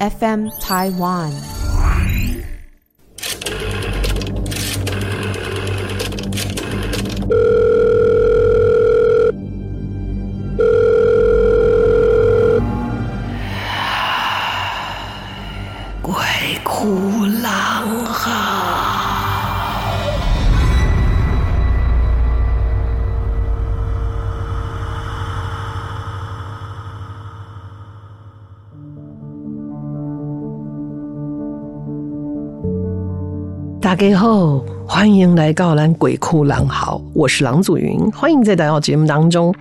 FM Taiwan。大家好，欢迎来到兰鬼哭狼嚎，我是郎祖云，欢迎在来到节目当中。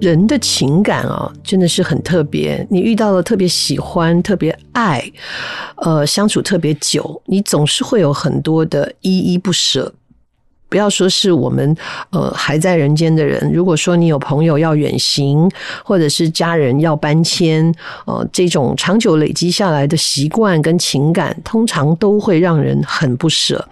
人的情感啊，真的是很特别。你遇到了特别喜欢、特别爱，呃，相处特别久，你总是会有很多的依依不舍。不要说是我们呃还在人间的人，如果说你有朋友要远行，或者是家人要搬迁，呃，这种长久累积下来的习惯跟情感，通常都会让人很不舍。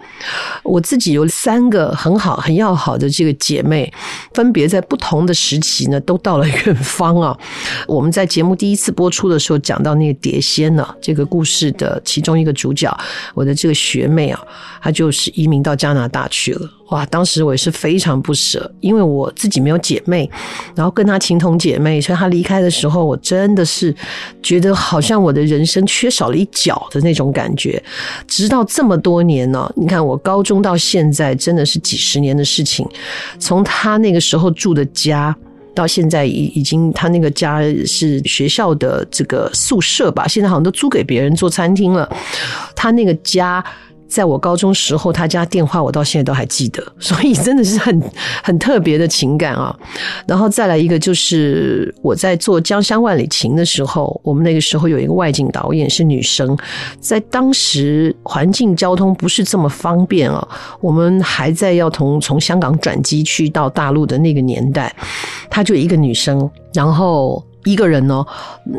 我自己有三个很好、很要好的这个姐妹，分别在不同的时期呢，都到了远方啊。我们在节目第一次播出的时候讲到那个碟仙呢，这个故事的其中一个主角，我的这个学妹啊，她就是移民到加拿大去了。哇，当时我也是非常不舍，因为我自己没有姐妹，然后跟她情同姐妹，所以她离开的时候，我真的是觉得好像我的人生缺少了一角的那种感觉。直到这么多年呢，你看我高中到现在真的是几十年的事情，从她那个时候住的家到现在已已经，她那个家是学校的这个宿舍吧，现在好像都租给别人做餐厅了。她那个家。在我高中时候，他家电话我到现在都还记得，所以真的是很很特别的情感啊。然后再来一个，就是我在做《江山万里情》的时候，我们那个时候有一个外景导演是女生，在当时环境交通不是这么方便啊，我们还在要从从香港转机去到大陆的那个年代，她就一个女生，然后。一个人呢，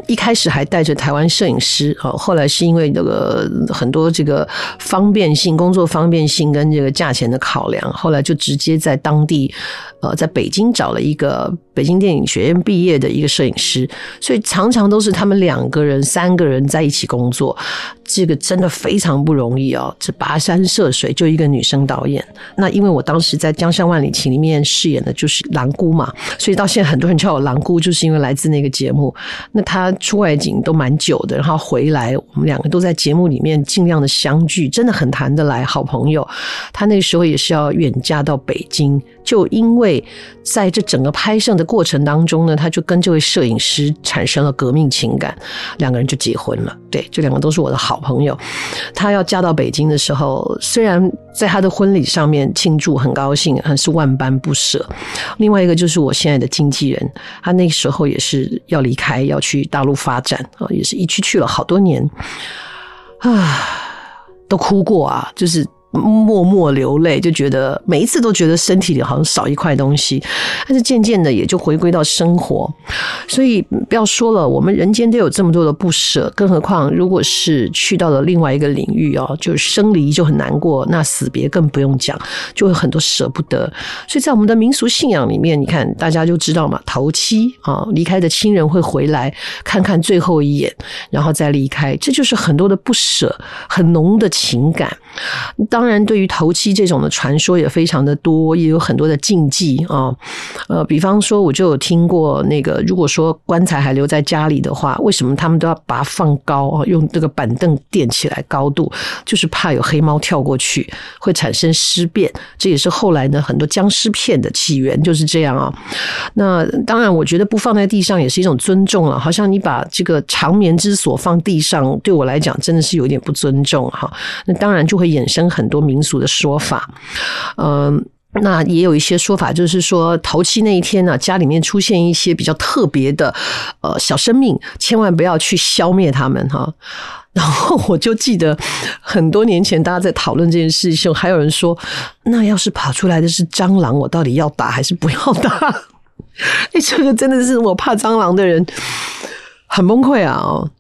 一开始还带着台湾摄影师哦，后来是因为这个很多这个方便性、工作方便性跟这个价钱的考量，后来就直接在当地，呃，在北京找了一个北京电影学院毕业的一个摄影师，所以常常都是他们两个人、三个人在一起工作。这个真的非常不容易哦，这跋山涉水就一个女生导演。那因为我当时在《江山万里情》里面饰演的就是兰姑嘛，所以到现在很多人叫我兰姑，就是因为来自那个节目。那她出外景都蛮久的，然后回来，我们两个都在节目里面尽量的相聚，真的很谈得来，好朋友。她那个时候也是要远嫁到北京，就因为在这整个拍摄的过程当中呢，他就跟这位摄影师产生了革命情感，两个人就结婚了。对，这两个都是我的好朋友，她要嫁到北京的时候，虽然在她的婚礼上面庆祝很高兴，还是万般不舍。另外一个就是我现在的经纪人，他那个时候也是要离开，要去大陆发展啊，也是一去去了好多年，啊，都哭过啊，就是。默默流泪，就觉得每一次都觉得身体里好像少一块东西，但是渐渐的也就回归到生活。所以不要说了，我们人间都有这么多的不舍，更何况如果是去到了另外一个领域哦，就是生离就很难过，那死别更不用讲，就会很多舍不得。所以在我们的民俗信仰里面，你看大家就知道嘛，头七啊，离开的亲人会回来看看最后一眼，然后再离开，这就是很多的不舍，很浓的情感。当当然，对于头七这种的传说也非常的多，也有很多的禁忌啊。呃，比方说，我就有听过那个，如果说棺材还留在家里的话，为什么他们都要把它放高啊？用这个板凳垫起来高度，就是怕有黑猫跳过去会产生尸变。这也是后来呢很多僵尸片的起源就是这样啊。那当然，我觉得不放在地上也是一种尊重了。好像你把这个长眠之所放地上，对我来讲真的是有点不尊重哈。那当然就会衍生很多民俗的说法，嗯，那也有一些说法，就是说头七那一天呢，家里面出现一些比较特别的呃小生命，千万不要去消灭他们哈。然后我就记得很多年前大家在讨论这件事情，还有人说，那要是跑出来的是蟑螂，我到底要打还是不要打？哎，这个真的是我怕蟑螂的人很崩溃啊！哦。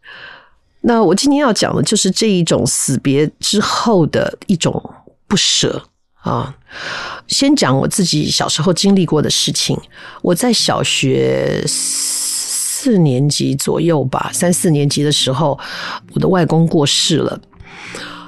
那我今天要讲的就是这一种死别之后的一种不舍啊。先讲我自己小时候经历过的事情。我在小学四年级左右吧，三四年级的时候，我的外公过世了。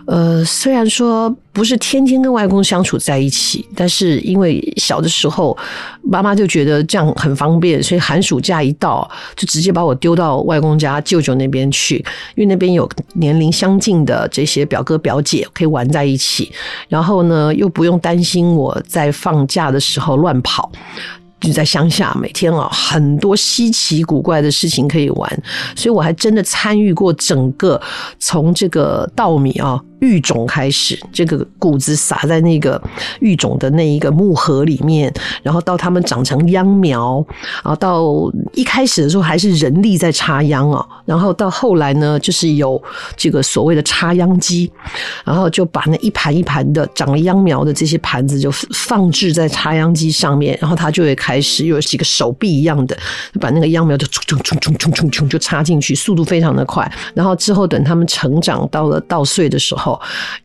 呃，虽然说不是天天跟外公相处在一起，但是因为小的时候，妈妈就觉得这样很方便，所以寒暑假一到，就直接把我丢到外公家舅舅那边去，因为那边有年龄相近的这些表哥表姐可以玩在一起，然后呢，又不用担心我在放假的时候乱跑。就在乡下，每天啊很多稀奇古怪的事情可以玩，所以我还真的参与过整个从这个稻米啊。育种开始，这个谷子撒在那个育种的那一个木盒里面，然后到它们长成秧苗，然后到一开始的时候还是人力在插秧啊，然后到后来呢，就是有这个所谓的插秧机，然后就把那一盘一盘的长了秧苗的这些盘子就放置在插秧机上面，然后它就会开始有几个手臂一样的把那个秧苗就冲冲冲冲冲冲就插进去，速度非常的快，然后之后等它们成长到了稻穗的时候。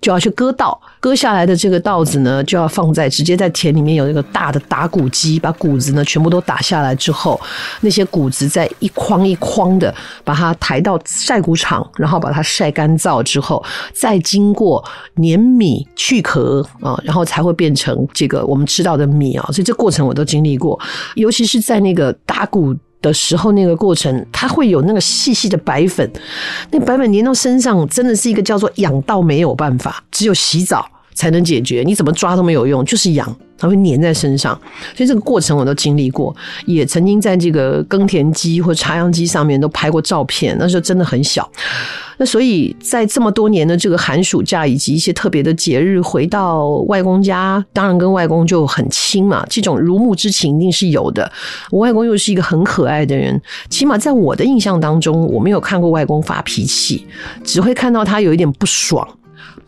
就要去割稻，割下来的这个稻子呢，就要放在直接在田里面有一个大的打谷机，把谷子呢全部都打下来之后，那些谷子再一筐一筐的把它抬到晒谷场，然后把它晒干燥之后，再经过碾米去壳啊，然后才会变成这个我们吃到的米啊。所以这过程我都经历过，尤其是在那个打谷。的时候，那个过程，它会有那个细细的白粉，那白粉粘到身上，真的是一个叫做痒到没有办法，只有洗澡才能解决，你怎么抓都没有用，就是痒。它会粘在身上，所以这个过程我都经历过，也曾经在这个耕田机或插秧机上面都拍过照片。那时候真的很小，那所以在这么多年的这个寒暑假以及一些特别的节日，回到外公家，当然跟外公就很亲嘛，这种如沐之情一定是有的。我外公又是一个很可爱的人，起码在我的印象当中，我没有看过外公发脾气，只会看到他有一点不爽。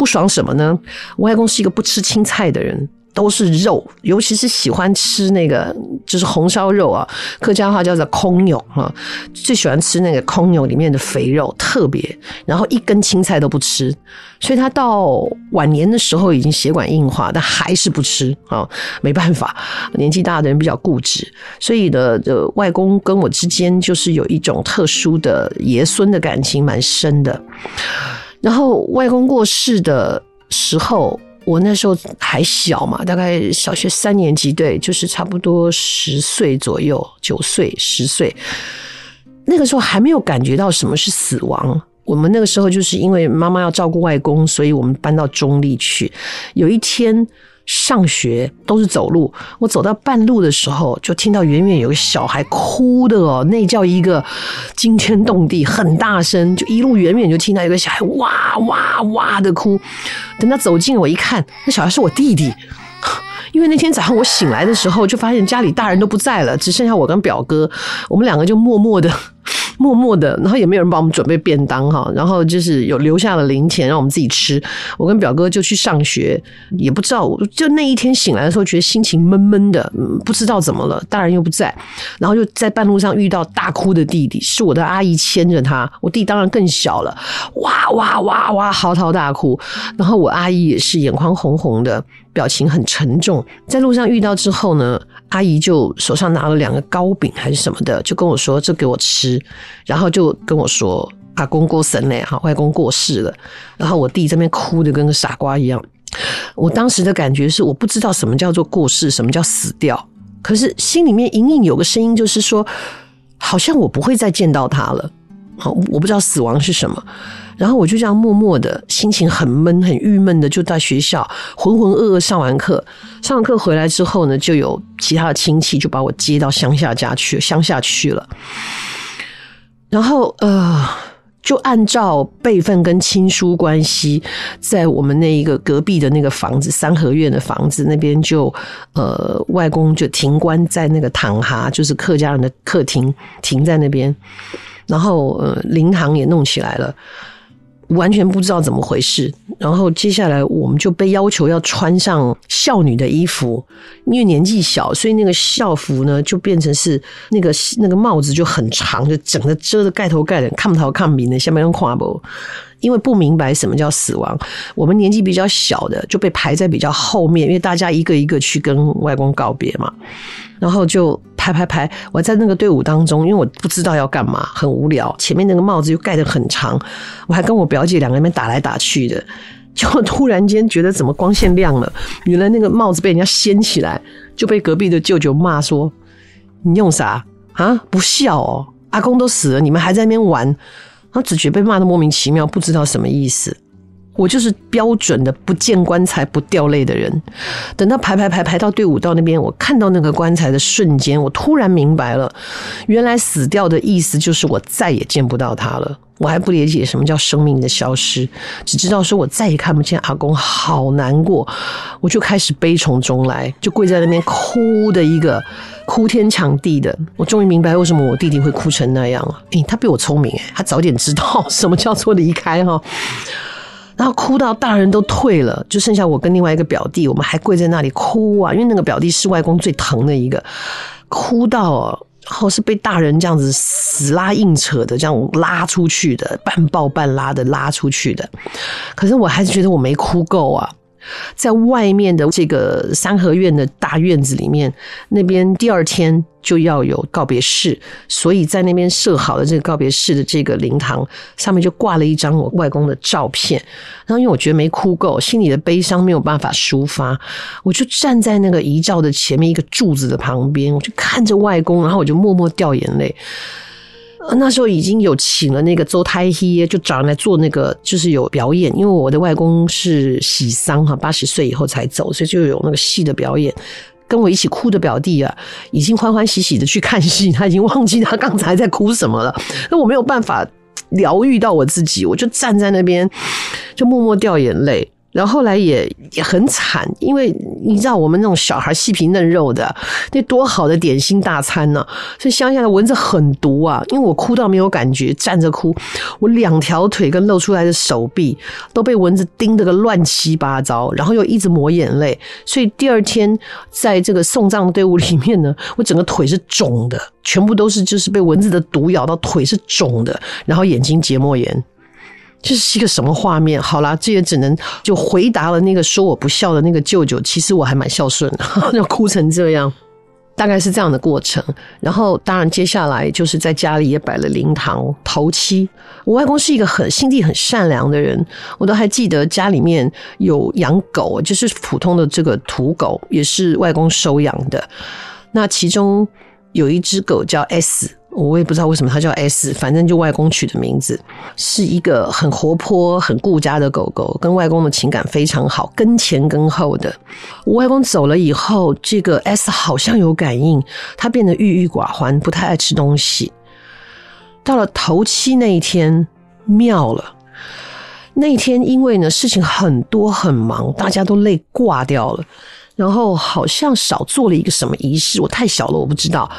不爽什么呢？我外公是一个不吃青菜的人。都是肉，尤其是喜欢吃那个就是红烧肉啊，客家话叫做空牛啊，最喜欢吃那个空牛里面的肥肉，特别，然后一根青菜都不吃，所以他到晚年的时候已经血管硬化，但还是不吃啊，没办法，年纪大的人比较固执，所以呢，呃，外公跟我之间就是有一种特殊的爷孙的感情，蛮深的。然后外公过世的时候。我那时候还小嘛，大概小学三年级，对，就是差不多十岁左右，九岁、十岁。那个时候还没有感觉到什么是死亡。我们那个时候就是因为妈妈要照顾外公，所以我们搬到中立去。有一天。上学都是走路，我走到半路的时候，就听到远远有个小孩哭的哦，那叫一个惊天动地，很大声，就一路远远就听到一个小孩哇哇哇的哭。等他走近，我一看，那小孩是我弟弟。因为那天早上我醒来的时候，就发现家里大人都不在了，只剩下我跟表哥，我们两个就默默的。默默的，然后也没有人帮我们准备便当哈，然后就是有留下了零钱让我们自己吃。我跟表哥就去上学，也不知道，就那一天醒来的时候，觉得心情闷闷的，不知道怎么了，大人又不在，然后就在半路上遇到大哭的弟弟，是我的阿姨牵着他，我弟当然更小了，哇哇哇哇嚎啕大哭，然后我阿姨也是眼眶红红的，表情很沉重。在路上遇到之后呢，阿姨就手上拿了两个糕饼还是什么的，就跟我说：“这给我吃。”然后就跟我说：“阿公过生了，哈，外公过世了。”然后我弟这边哭得跟个傻瓜一样。我当时的感觉是，我不知道什么叫做过世，什么叫死掉。可是心里面隐隐有个声音，就是说，好像我不会再见到他了。好，我不知道死亡是什么。然后我就这样默默的，心情很闷、很郁闷的，就到学校浑浑噩噩上完课。上完课回来之后呢，就有其他的亲戚就把我接到乡下家去，乡下去了。然后呃，就按照辈分跟亲疏关系，在我们那一个隔壁的那个房子三合院的房子那边就，就呃外公就停棺在那个堂哈，就是客家人的客厅，停在那边。然后呃灵堂也弄起来了。完全不知道怎么回事，然后接下来我们就被要求要穿上孝女的衣服，因为年纪小，所以那个校服呢就变成是那个那个帽子就很长，就整个遮的盖头盖脸，看不到看不明的，下面用跨步。因为不明白什么叫死亡，我们年纪比较小的就被排在比较后面，因为大家一个一个去跟外公告别嘛。然后就拍拍拍。我在那个队伍当中，因为我不知道要干嘛，很无聊。前面那个帽子又盖得很长，我还跟我表姐两个人打来打去的。就突然间觉得怎么光线亮了，原来那个帽子被人家掀起来，就被隔壁的舅舅骂说：“你用啥啊？不孝哦！阿公都死了，你们还在那边玩。”他只觉得被骂的莫名其妙，不知道什么意思。我就是标准的不见棺材不掉泪的人。等到排排排排到队伍到那边，我看到那个棺材的瞬间，我突然明白了，原来死掉的意思就是我再也见不到他了。我还不理解什么叫生命的消失，只知道说我再也看不见阿公，好难过。我就开始悲从中来，就跪在那边哭的一个哭天抢地的。我终于明白为什么我弟弟会哭成那样了。诶，他比我聪明诶，他早点知道什么叫做离开哈。然后哭到大人都退了，就剩下我跟另外一个表弟，我们还跪在那里哭啊，因为那个表弟是外公最疼的一个，哭到然后是被大人这样子死拉硬扯的这样拉出去的，半抱半拉的拉出去的，可是我还是觉得我没哭够啊。在外面的这个三合院的大院子里面，那边第二天就要有告别式，所以在那边设好的这个告别式的这个灵堂上面就挂了一张我外公的照片。然后因为我觉得没哭够，心里的悲伤没有办法抒发，我就站在那个遗照的前面一个柱子的旁边，我就看着外公，然后我就默默掉眼泪。呃那时候已经有请了那个周太医，就找人来做那个，就是有表演。因为我的外公是喜丧哈，八十岁以后才走，所以就有那个戏的表演。跟我一起哭的表弟啊，已经欢欢喜喜的去看戏，他已经忘记他刚才在哭什么了。那我没有办法疗愈到我自己，我就站在那边，就默默掉眼泪。然后后来也也很惨，因为你知道我们那种小孩细皮嫩肉的，那多好的点心大餐呢、所以乡下的蚊子很毒啊。因为我哭到没有感觉，站着哭，我两条腿跟露出来的手臂都被蚊子叮得个乱七八糟，然后又一直抹眼泪，所以第二天在这个送葬队伍里面呢，我整个腿是肿的，全部都是就是被蚊子的毒咬到腿是肿的，然后眼睛结膜炎。这是一个什么画面？好啦，这也只能就回答了那个说我不孝的那个舅舅。其实我还蛮孝顺的，要哭成这样，大概是这样的过程。然后，当然接下来就是在家里也摆了灵堂、头七。我外公是一个很心地很善良的人，我都还记得家里面有养狗，就是普通的这个土狗，也是外公收养的。那其中有一只狗叫 S。我也不知道为什么它叫 S，反正就外公取的名字，是一个很活泼、很顾家的狗狗，跟外公的情感非常好，跟前跟后的。我外公走了以后，这个 S 好像有感应，它变得郁郁寡欢，不太爱吃东西。到了头七那一天，妙了，那一天因为呢事情很多很忙，大家都累挂掉了，然后好像少做了一个什么仪式，我太小了，我不知道。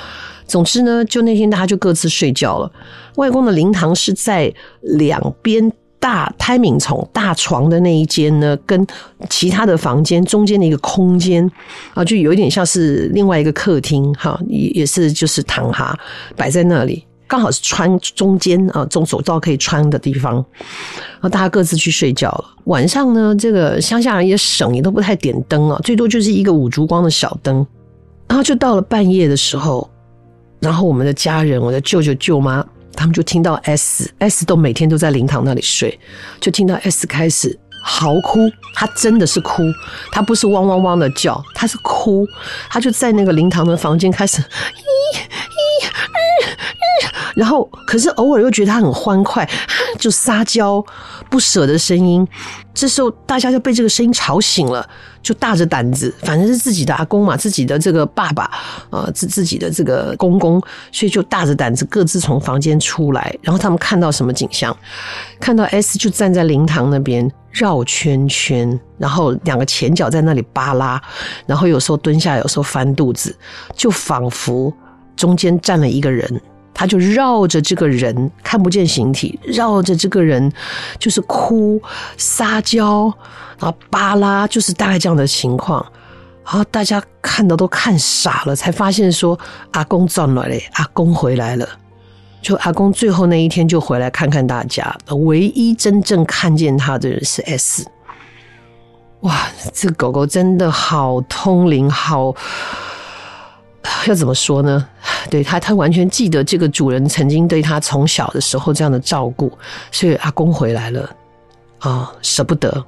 总之呢，就那天大家就各自睡觉了。外公的灵堂是在两边大胎冥床大床的那一间呢，跟其他的房间中间的一个空间啊，就有一点像是另外一个客厅哈，也也是就是躺哈摆在那里，刚好是穿中间啊，中走道可以穿的地方。然后大家各自去睡觉了。晚上呢，这个乡下人也省，也都不太点灯啊，最多就是一个五烛光的小灯。然后就到了半夜的时候。然后我们的家人，我的舅舅舅妈，他们就听到 S S 都每天都在灵堂那里睡，就听到 S 开始嚎哭，他真的是哭，他不是汪汪汪的叫，他是哭，他就在那个灵堂的房间开始，然后可是偶尔又觉得他很欢快，就撒娇不舍的声音，这时候大家就被这个声音吵醒了。就大着胆子，反正是自己的阿公嘛，自己的这个爸爸，呃，自自己的这个公公，所以就大着胆子各自从房间出来。然后他们看到什么景象？看到 S 就站在灵堂那边绕圈圈，然后两个前脚在那里扒拉，然后有时候蹲下，有时候翻肚子，就仿佛中间站了一个人。他就绕着这个人，看不见形体，绕着这个人就是哭、撒娇，然后巴拉，就是大概这样的情况。然后大家看到都看傻了，才发现说阿公转来了，阿公回来了。就阿公最后那一天就回来看看大家，唯一真正看见他的人是 S。哇，这狗狗真的好通灵，好。要怎么说呢？对他，他完全记得这个主人曾经对他从小的时候这样的照顾，所以阿公回来了啊、哦，舍不得。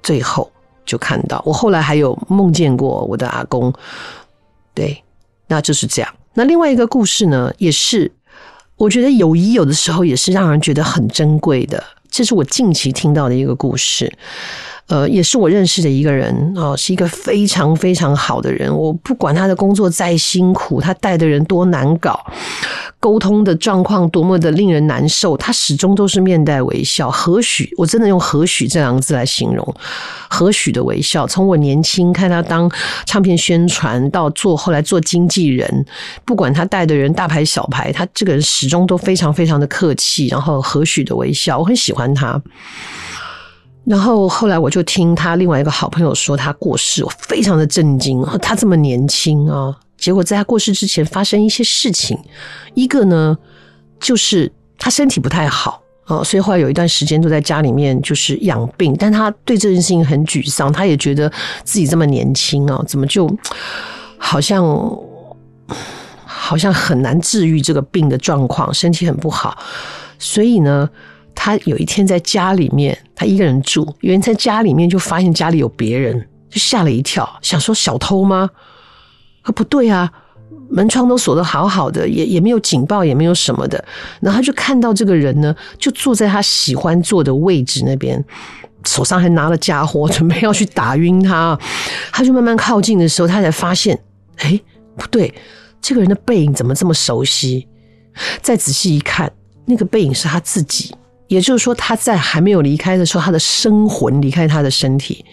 最后就看到我后来还有梦见过我的阿公，对，那就是这样。那另外一个故事呢，也是我觉得友谊有的时候也是让人觉得很珍贵的，这是我近期听到的一个故事。呃，也是我认识的一个人啊，是一个非常非常好的人。我不管他的工作再辛苦，他带的人多难搞，沟通的状况多么的令人难受，他始终都是面带微笑。何许？我真的用何许这两个字来形容，何许的微笑。从我年轻看他当唱片宣传，到做后来做经纪人，不管他带的人大牌小牌，他这个人始终都非常非常的客气，然后何许的微笑，我很喜欢他。然后后来我就听他另外一个好朋友说他过世，我非常的震惊。他这么年轻啊，结果在他过世之前发生一些事情。一个呢，就是他身体不太好啊，所以后来有一段时间都在家里面就是养病。但他对这件事情很沮丧，他也觉得自己这么年轻啊，怎么就好像好像很难治愈这个病的状况，身体很不好。所以呢。他有一天在家里面，他一个人住，有人在家里面就发现家里有别人，就吓了一跳，想说小偷吗？啊，不对啊，门窗都锁得好好的，也也没有警报，也没有什么的。然后他就看到这个人呢，就坐在他喜欢坐的位置那边，手上还拿了家伙，准备要去打晕他。他就慢慢靠近的时候，他才发现，哎，不对，这个人的背影怎么这么熟悉？再仔细一看，那个背影是他自己。也就是说，他在还没有离开的时候，他的生魂离开他的身体。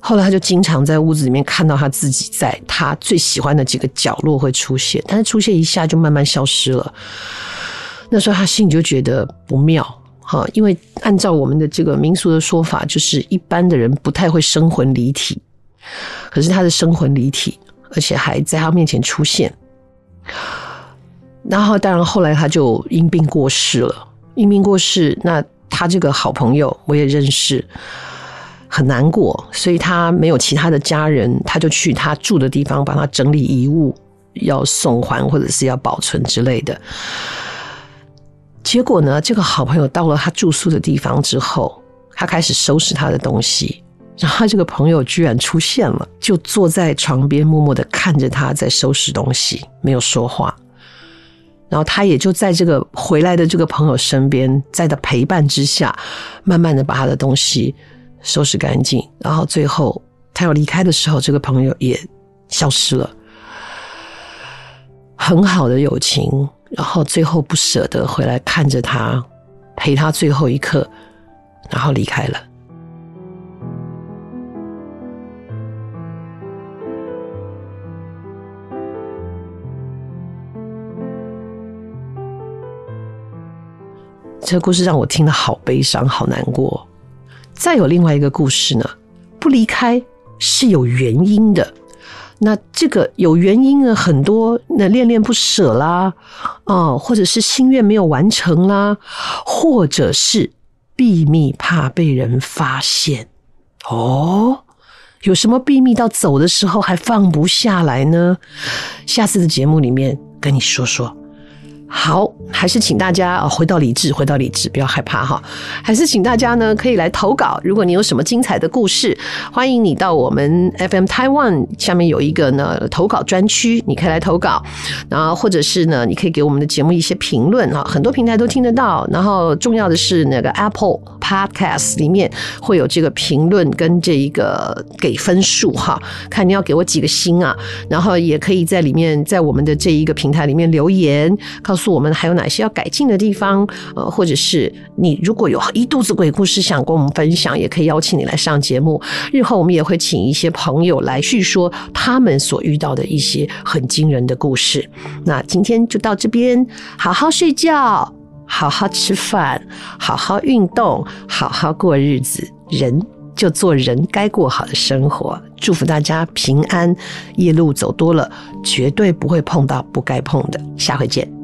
后来，他就经常在屋子里面看到他自己在他最喜欢的几个角落会出现，但是出现一下就慢慢消失了。那时候他心里就觉得不妙，哈，因为按照我们的这个民俗的说法，就是一般的人不太会生魂离体，可是他的生魂离体，而且还在他面前出现。然后，当然后来他就因病过世了。因病过世，那他这个好朋友我也认识，很难过，所以他没有其他的家人，他就去他住的地方帮他整理遗物，要送还或者是要保存之类的。结果呢，这个好朋友到了他住宿的地方之后，他开始收拾他的东西，然后这个朋友居然出现了，就坐在床边默默的看着他在收拾东西，没有说话。然后他也就在这个回来的这个朋友身边，在他陪伴之下，慢慢的把他的东西收拾干净。然后最后他要离开的时候，这个朋友也消失了。很好的友情，然后最后不舍得回来看着他，陪他最后一刻，然后离开了。这个故事让我听得好悲伤，好难过。再有另外一个故事呢，不离开是有原因的。那这个有原因的很多，那恋恋不舍啦，哦，或者是心愿没有完成啦，或者是秘密怕被人发现。哦，有什么秘密到走的时候还放不下来呢？下次的节目里面跟你说说。好，还是请大家回到理智，回到理智，不要害怕哈。还是请大家呢可以来投稿，如果你有什么精彩的故事，欢迎你到我们 FM Taiwan 下面有一个呢投稿专区，你可以来投稿。然后或者是呢，你可以给我们的节目一些评论哈，很多平台都听得到。然后重要的是那个 Apple Podcast 里面会有这个评论跟这一个给分数哈，看你要给我几个星啊。然后也可以在里面，在我们的这一个平台里面留言，告诉告诉我们还有哪些要改进的地方，呃，或者是你如果有一肚子鬼故事想跟我们分享，也可以邀请你来上节目。日后我们也会请一些朋友来叙说他们所遇到的一些很惊人的故事。那今天就到这边，好好睡觉，好好吃饭，好好运动，好好过日子。人就做人该过好的生活。祝福大家平安，夜路走多了，绝对不会碰到不该碰的。下回见。